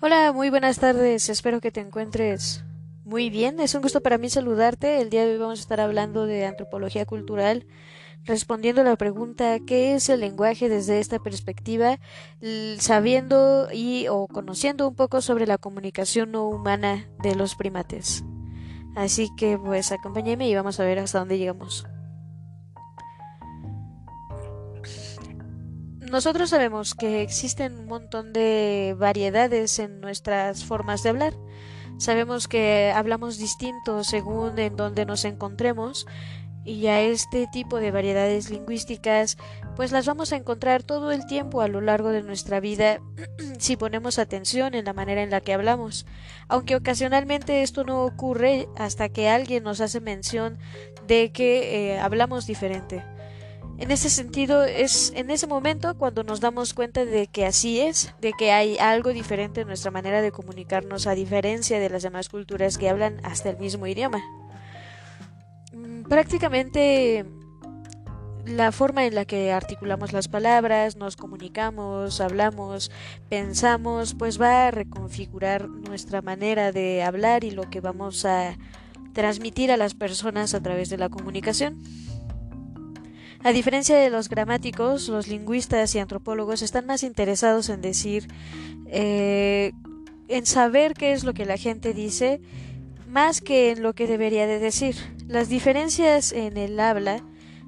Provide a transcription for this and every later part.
Hola, muy buenas tardes. Espero que te encuentres muy bien. Es un gusto para mí saludarte. El día de hoy vamos a estar hablando de antropología cultural, respondiendo a la pregunta ¿qué es el lenguaje desde esta perspectiva? sabiendo y o conociendo un poco sobre la comunicación no humana de los primates. Así que pues acompáñeme y vamos a ver hasta dónde llegamos. Nosotros sabemos que existen un montón de variedades en nuestras formas de hablar. Sabemos que hablamos distinto según en donde nos encontremos y a este tipo de variedades lingüísticas pues las vamos a encontrar todo el tiempo a lo largo de nuestra vida si ponemos atención en la manera en la que hablamos, aunque ocasionalmente esto no ocurre hasta que alguien nos hace mención de que eh, hablamos diferente. En ese sentido, es en ese momento cuando nos damos cuenta de que así es, de que hay algo diferente en nuestra manera de comunicarnos a diferencia de las demás culturas que hablan hasta el mismo idioma. Mm, prácticamente la forma en la que articulamos las palabras, nos comunicamos, hablamos, pensamos, pues va a reconfigurar nuestra manera de hablar y lo que vamos a transmitir a las personas a través de la comunicación. A diferencia de los gramáticos, los lingüistas y antropólogos están más interesados en decir, eh, en saber qué es lo que la gente dice, más que en lo que debería de decir. Las diferencias en el habla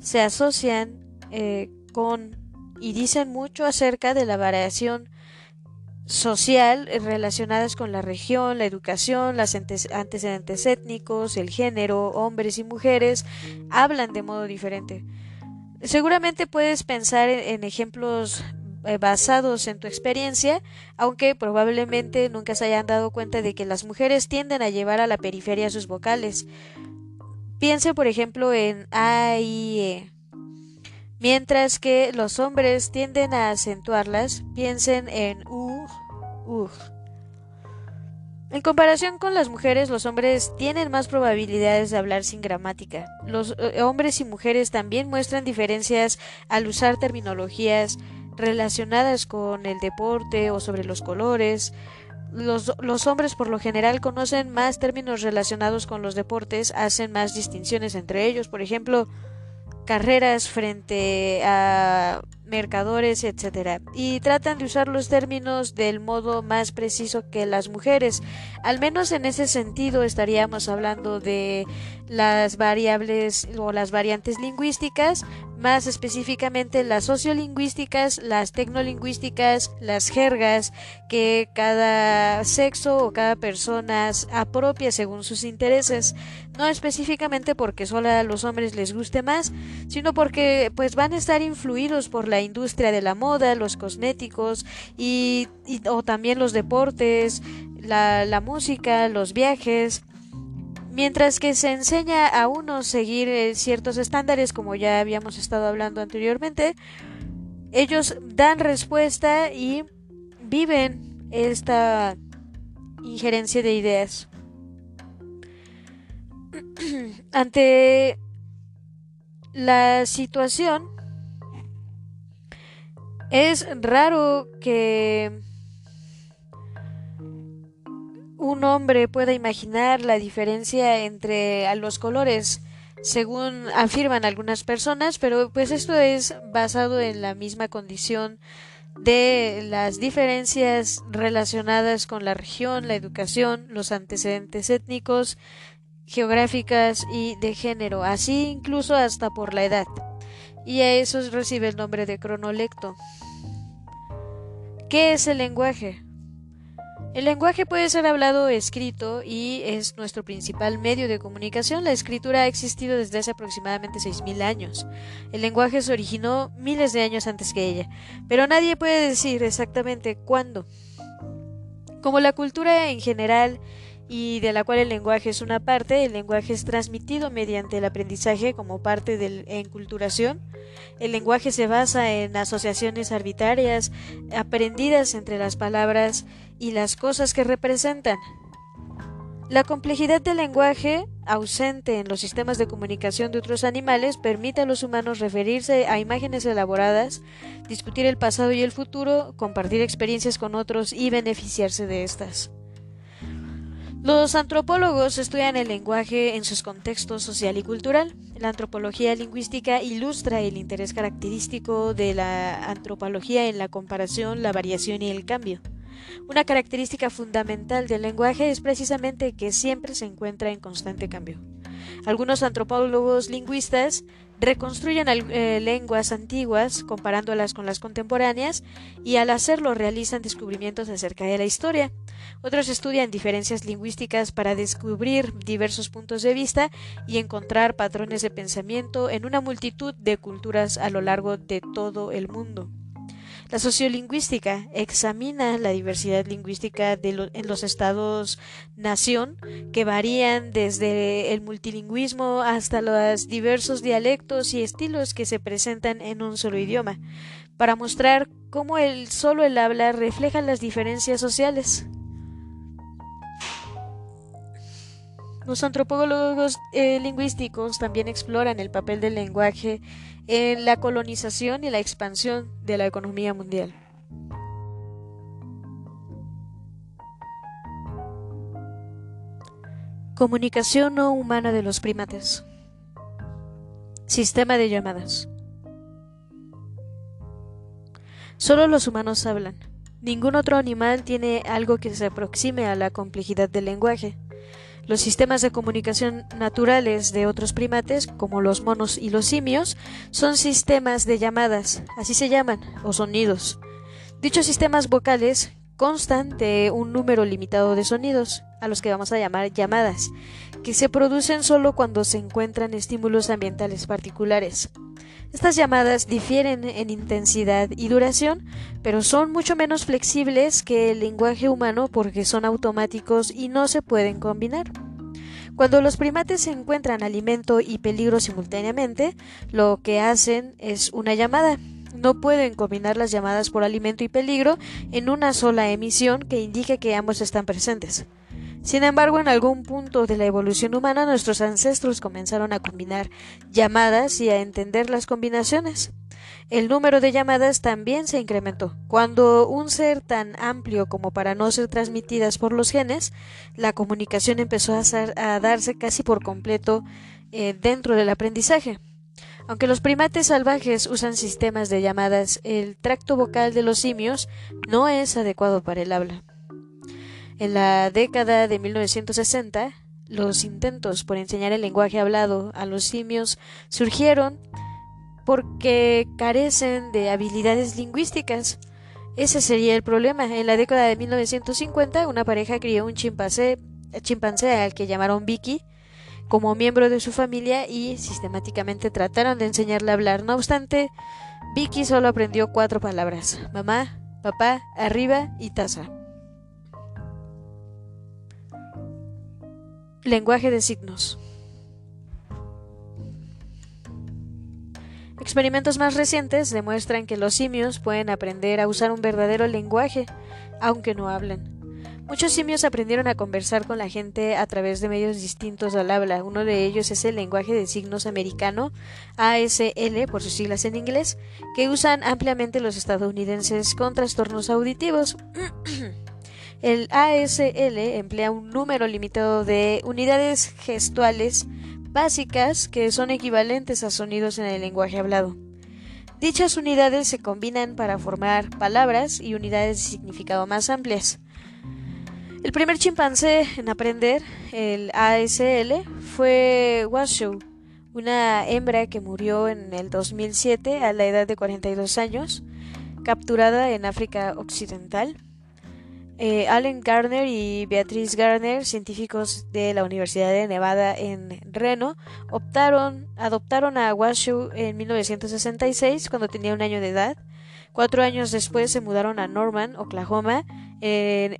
se asocian eh, con y dicen mucho acerca de la variación social relacionadas con la región, la educación, los antecedentes étnicos, el género, hombres y mujeres, hablan de modo diferente. Seguramente puedes pensar en, ejemplos eh, basados en tu experiencia, aunque probablemente nunca se hayan dado cuenta de que las mujeres tienden a llevar a la periferia sus vocales. Piense, por ejemplo, en A y E. Mientras que los hombres tienden a acentuarlas, piensen en U, U. En comparación con las mujeres, los hombres tienen más probabilidades de hablar sin gramática. Los eh, hombres y mujeres también muestran diferencias al usar terminologías relacionadas con el deporte o sobre los colores. Los, los, hombres por lo general conocen más términos relacionados con los deportes, hacen más distinciones entre ellos. Por ejemplo, carreras frente a mercadores, etcétera, y tratan de usar los términos del modo más preciso que las mujeres. Al menos en ese sentido estaríamos hablando de las variables o las variantes lingüísticas, más específicamente las sociolingüísticas, las tecnolingüísticas, las jergas que cada sexo o cada persona apropia según sus intereses, no específicamente porque solo a los hombres les guste más, sino porque pues van a estar influidos por la industria de la moda, los cosméticos y, o también los deportes, la, música, los viajes, Mientras que se enseña a uno seguir eh, ciertos estándares, como ya habíamos estado hablando anteriormente, ellos dan respuesta y viven esta injerencia de ideas. Ante la situación, es raro que un hombre pueda imaginar la diferencia entre los colores, según afirman algunas personas, pero pues esto es basado en la misma condición de las diferencias relacionadas con la región, la educación, los antecedentes étnicos, geográficas y de género, así incluso hasta por la edad. Y a eso recibe el nombre de cronolecto. ¿Qué es el lenguaje? El lenguaje puede ser hablado o escrito y es nuestro principal medio de comunicación. La escritura ha existido desde hace aproximadamente 6.000 años. El lenguaje se originó miles de años antes que ella, pero nadie puede decir exactamente cuándo. Como la cultura en general y de la cual el lenguaje es una parte, el lenguaje es transmitido mediante el aprendizaje como parte de la enculturación. El lenguaje se basa en asociaciones arbitrarias aprendidas entre las palabras y las cosas que representan. La complejidad del lenguaje, ausente en los sistemas de comunicación de otros animales, permite a los humanos referirse a imágenes elaboradas, discutir el pasado y el futuro, compartir experiencias con otros y beneficiarse de estas. Los antropólogos estudian el lenguaje en sus contextos social y cultural. La antropología lingüística ilustra el interés característico de la antropología en la comparación, la variación y el cambio. Una característica fundamental del lenguaje es precisamente que siempre se encuentra en constante cambio. Algunos antropólogos lingüistas reconstruyen eh, lenguas antiguas comparándolas con las contemporáneas y al hacerlo realizan descubrimientos acerca de la historia. Otros estudian diferencias lingüísticas para descubrir diversos puntos de vista y encontrar patrones de pensamiento en una multitud de culturas a lo largo de todo el mundo. La sociolingüística examina la diversidad lingüística en los estados-nación que varían desde el multilingüismo hasta los diversos dialectos y estilos que se presentan en un solo idioma, para mostrar cómo el solo el habla refleja las diferencias sociales. Los antropólogos eh, lingüísticos también exploran el papel del lenguaje en la colonización y la expansión de la economía mundial. Comunicación no humana de los primates. Sistema de llamadas. Solo los humanos hablan. Ningún otro animal tiene algo que se aproxime a la complejidad del lenguaje. Los sistemas de comunicación naturales de otros primates, como los monos y los simios, son sistemas de llamadas, así se llaman, o sonidos. Dichos sistemas vocales constan de un número limitado de sonidos, a los que vamos a llamar llamadas, que se producen solo cuando se encuentran estímulos ambientales particulares. Estas llamadas difieren en intensidad y duración, pero son mucho menos flexibles que el lenguaje humano porque son automáticos y no se pueden combinar. Cuando los primates encuentran alimento y peligro simultáneamente, lo que hacen es una llamada. No pueden combinar las llamadas por alimento y peligro en una sola emisión que indique que ambos están presentes. Sin embargo, en algún punto de la evolución humana nuestros ancestros comenzaron a combinar llamadas y a entender las combinaciones. El número de llamadas también se incrementó. Cuando un ser tan amplio como para no ser transmitidas por los genes, la comunicación empezó a, darse casi por completo eh, dentro del aprendizaje. Aunque los primates salvajes usan sistemas de llamadas, el tracto vocal de los simios no es adecuado para el habla. En la década de 1960, los intentos por enseñar el lenguaje hablado a los simios surgieron porque carecen de habilidades lingüísticas. Ese sería el problema. En la década de 1950, una pareja crió un chimpancé, chimpancé al que llamaron Vicky como miembro de su familia y sistemáticamente trataron de enseñarle a hablar. No obstante, Vicky solo aprendió cuatro palabras: mamá, papá, arriba y taza. Lenguaje de signos. Experimentos más recientes demuestran que los simios pueden aprender a usar un verdadero lenguaje, aunque no hablen. Muchos simios aprendieron a conversar con la gente a través de medios distintos al habla. Uno de ellos es el lenguaje de signos americano, ASL por sus siglas en inglés, que usan ampliamente los estadounidenses con trastornos auditivos. El ASL emplea un número limitado de unidades gestuales básicas que son equivalentes a sonidos en el lenguaje hablado. Dichas unidades se combinan para formar palabras y unidades de significado más amplias. El primer chimpancé en aprender el ASL fue Washoe, una hembra que murió en el 2007 a la edad de 42 años, capturada en África Occidental. Eh, Allen Gardner y Beatrice Gardner, científicos de la Universidad de Nevada en Reno, optaron, adoptaron a Washoe en 1966 cuando tenía un año de edad. Cuatro años después se mudaron a Norman, Oklahoma,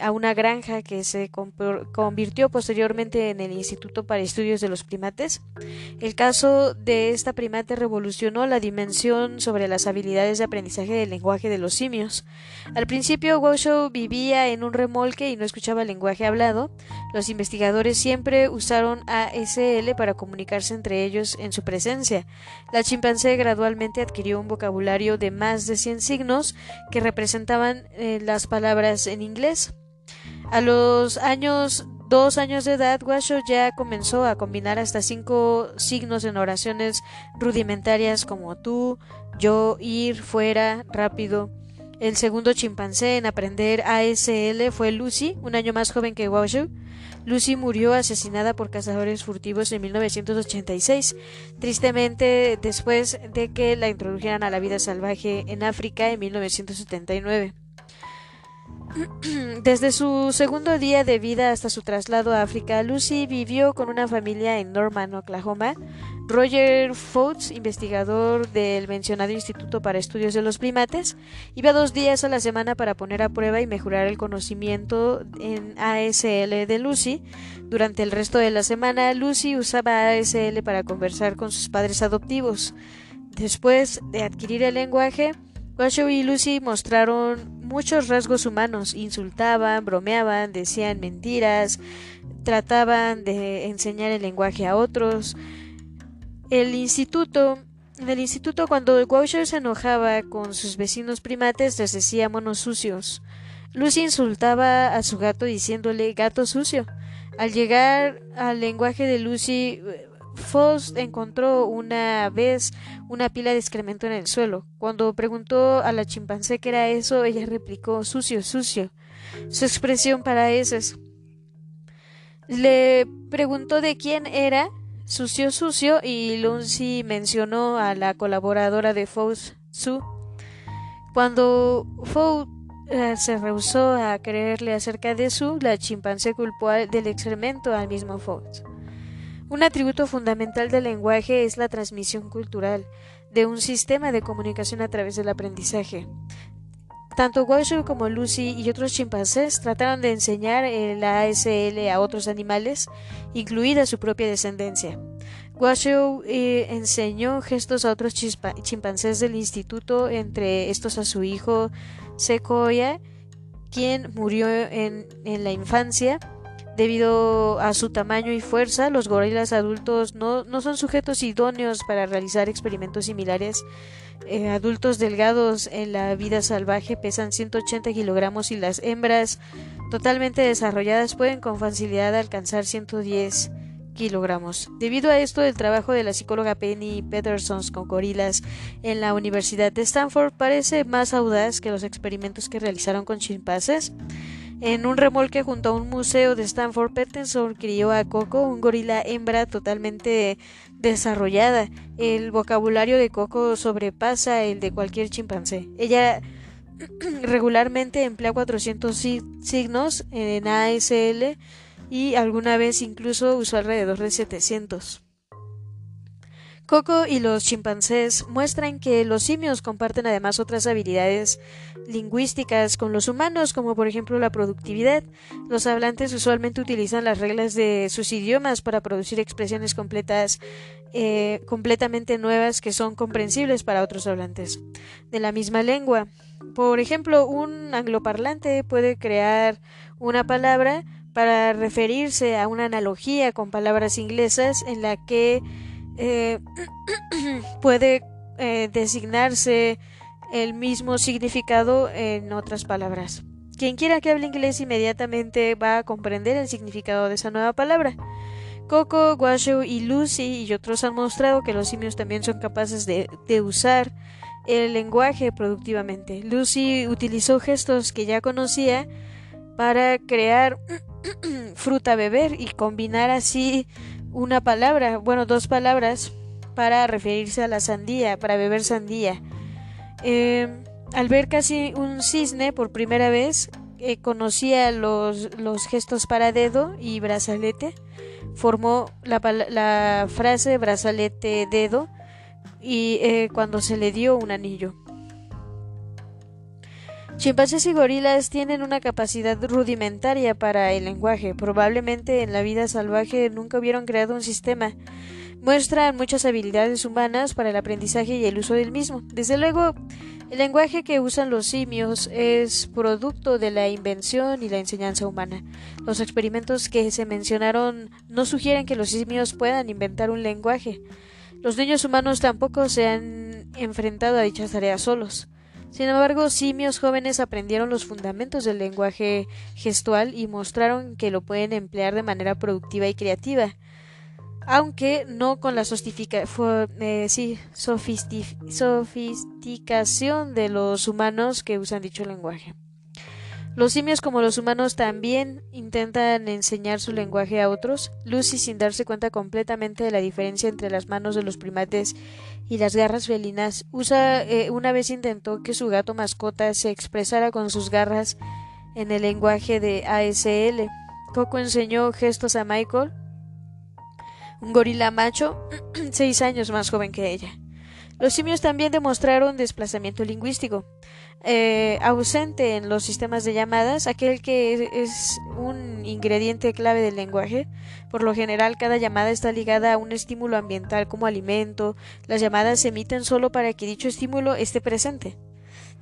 a una granja que se convirtió posteriormente en el Instituto para Estudios de los Primates. El caso de esta primate revolucionó la dimensión sobre las habilidades de aprendizaje del lenguaje de los simios. Al principio, Washoe vivía en un remolque y no escuchaba el lenguaje hablado. Los investigadores siempre usaron ASL para comunicarse entre ellos en su presencia. La chimpancé gradualmente adquirió un vocabulario de más de 100 signos que representaban eh, las palabras en inglés. A los años dos años de edad, Washoe ya comenzó a combinar hasta cinco signos en oraciones rudimentarias como tú, yo, ir, fuera, rápido. El segundo chimpancé en aprender ASL fue Lucy, un año más joven que Washoe. Lucy murió asesinada por cazadores furtivos en 1986, tristemente después de que la introdujeran a la vida salvaje en África en 1979. Desde su segundo día de vida hasta su traslado a África, Lucy vivió con una familia en Norman, Oklahoma. Roger Foutz, investigador del mencionado Instituto para Estudios de los Primates, iba dos días a la semana para poner a prueba y mejorar el conocimiento en ASL de Lucy. Durante el resto de la semana, Lucy usaba ASL para conversar con sus padres adoptivos. Después de adquirir el lenguaje, Washoe y Lucy mostraron muchos rasgos humanos, insultaban, bromeaban, decían mentiras, trataban de enseñar el lenguaje a otros. El instituto, en el instituto cuando Washoe se enojaba con sus vecinos primates les decía monos sucios. Lucy insultaba a su gato diciéndole gato sucio. Al llegar al lenguaje de Lucy, Faust encontró una vez una pila de excremento en el suelo. Cuando preguntó a la chimpancé qué era eso, ella replicó sucio, sucio. Su expresión para eso es. Le preguntó de quién era sucio, sucio y Lucy mencionó a la colaboradora de Faust, Su. Cuando Faust eh, se rehusó a creerle acerca de Su, la chimpancé culpó del excremento al mismo Faust. Un atributo fundamental del lenguaje es la transmisión cultural de un sistema de comunicación a través del aprendizaje. Tanto Washoe como Lucy y otros chimpancés trataron de enseñar el ASL a otros animales, incluida su propia descendencia. Washoe eh, enseñó gestos a otros chimpancés del instituto, entre estos a su hijo Sequoia, quien murió en la infancia, Debido a su tamaño y fuerza, los gorilas adultos no, no son sujetos idóneos para realizar experimentos similares. Eh, adultos delgados en la vida salvaje pesan 180 kilogramos y las hembras totalmente desarrolladas pueden con facilidad alcanzar 110 kilogramos. Debido a esto, el trabajo de la psicóloga Penny Peterson con gorilas en la Universidad de Stanford parece más audaz que los experimentos que realizaron con chimpancés. En un remolque junto a un museo de Stanford, Peterson crió a Coco, un gorila hembra totalmente desarrollada. El vocabulario de Coco sobrepasa el de cualquier chimpancé. Ella regularmente emplea 400 signos en ASL y alguna vez incluso usó alrededor de 700. Coco y los chimpancés muestran que los simios comparten además otras habilidades lingüísticas con los humanos, como por ejemplo la productividad. Los hablantes usualmente utilizan las reglas de sus idiomas para producir expresiones completas, eh, completamente nuevas que son comprensibles para otros hablantes de la misma lengua. Por ejemplo, un angloparlante puede crear una palabra para referirse a una analogía con palabras inglesas en la que eh, puede eh, designarse el mismo significado en otras palabras. Quien quiera que hable inglés inmediatamente va a comprender el significado de esa nueva palabra. Coco, Washoe y Lucy y otros han mostrado que los simios también son capaces de, de usar el lenguaje productivamente. Lucy utilizó gestos que ya conocía para crear fruta beber y combinar así una palabra, bueno, dos palabras para referirse a la sandía, para beber sandía. Em, al ver casi un cisne por primera vez, eh, conocía los, los, gestos para dedo y brazalete, formó la, la frase brazalete dedo y eh, cuando se le dio un anillo. Chimpancés y gorilas tienen una capacidad rudimentaria para el lenguaje. Probablemente en la vida salvaje nunca hubieran creado un sistema. Muestran muchas habilidades humanas para el aprendizaje y el uso del mismo. Desde luego, el lenguaje que usan los simios es producto de la invención y la enseñanza humana. Los experimentos que se mencionaron no sugieren que los simios puedan inventar un lenguaje. Los niños humanos tampoco se han enfrentado a dichas tareas solos. Sin embargo, simios jóvenes aprendieron los fundamentos del lenguaje gestual y mostraron que lo pueden emplear de manera productiva y creativa, aunque no con la eh, sofisticación de los humanos que usan dicho lenguaje. Los simios como los humanos también intentan enseñar su lenguaje a otros. Lucy, sin darse cuenta completamente de la diferencia entre las manos de los primates y las garras felinas, usa, eh, una vez intentó que su gato mascota se expresara con sus garras en el lenguaje de ASL. Coco enseñó gestos a Michael, un gorila macho, seis años más joven que ella. Los simios también demostraron desplazamiento lingüístico, eh, ausente en los sistemas de llamadas, aquel que es un ingrediente clave del lenguaje. Por lo general, cada llamada está ligada a un estímulo ambiental como alimento. Las llamadas se emiten solo para que dicho estímulo esté presente.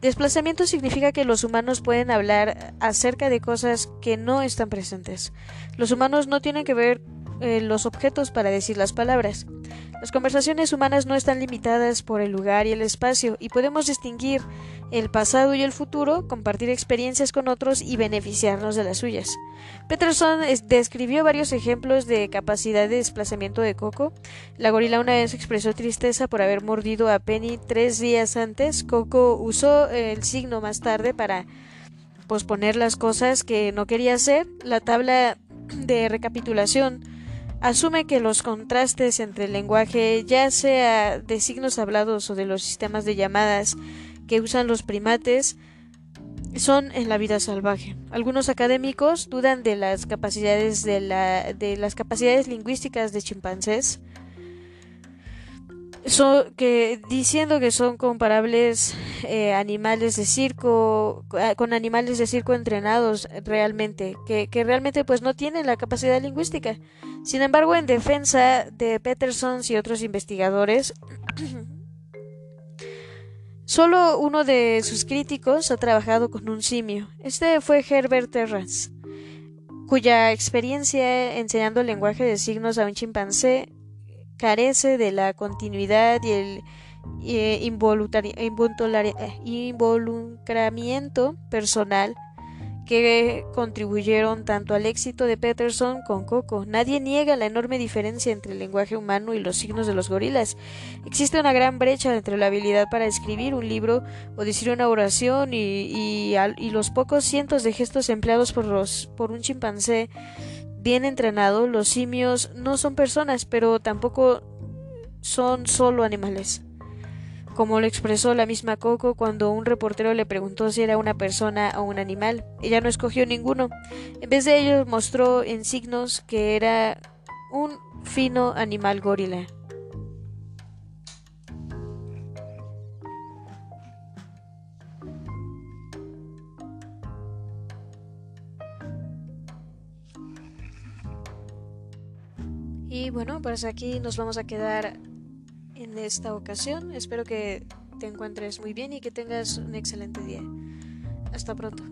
Desplazamiento significa que los humanos pueden hablar acerca de cosas que no están presentes. Los humanos no tienen que ver eh, los objetos para decir las palabras. Las conversaciones humanas no están limitadas por el lugar y el espacio y podemos distinguir el pasado y el futuro, compartir experiencias con otros y beneficiarnos de las suyas. Peterson describió varios ejemplos de capacidad de desplazamiento de Coco. La gorila una vez expresó tristeza por haber mordido a Penny tres días antes. Coco usó el signo más tarde para posponer las cosas que no quería hacer. La tabla de recapitulación asume que los contrastes entre el lenguaje, ya sea de signos hablados o de los sistemas de llamadas que usan los primates, son en la vida salvaje. Algunos académicos dudan de las capacidades de, la, de las capacidades lingüísticas de chimpancés, que diciendo que son comparables eh, animales de circo ah, con animales de circo entrenados realmente que, que, realmente pues no tienen la capacidad lingüística. Sin embargo en defensa de Peterson y otros investigadores solo uno de sus críticos ha trabajado con un simio. Este fue Herbert Terrance cuya experiencia enseñando el lenguaje de signos a un chimpancé carece de la continuidad y el eh, eh, involucramiento personal que contribuyeron tanto al éxito de Peterson con Coco. Nadie niega la enorme diferencia entre el lenguaje humano y los signos de los gorilas. Existe una gran brecha entre la habilidad para escribir un libro o decir una oración y, y los pocos cientos de gestos empleados por, los, por un chimpancé bien entrenado, los simios no son personas, pero tampoco son solo animales. Como lo expresó la misma Coco cuando un reportero le preguntó si era una persona o un animal. Ella no escogió ninguno. En vez de ello mostró en signos que era un fino animal gorila. Y bueno, pues aquí nos vamos a quedar en esta ocasión. Espero que te encuentres muy bien y que tengas un excelente día. Hasta pronto.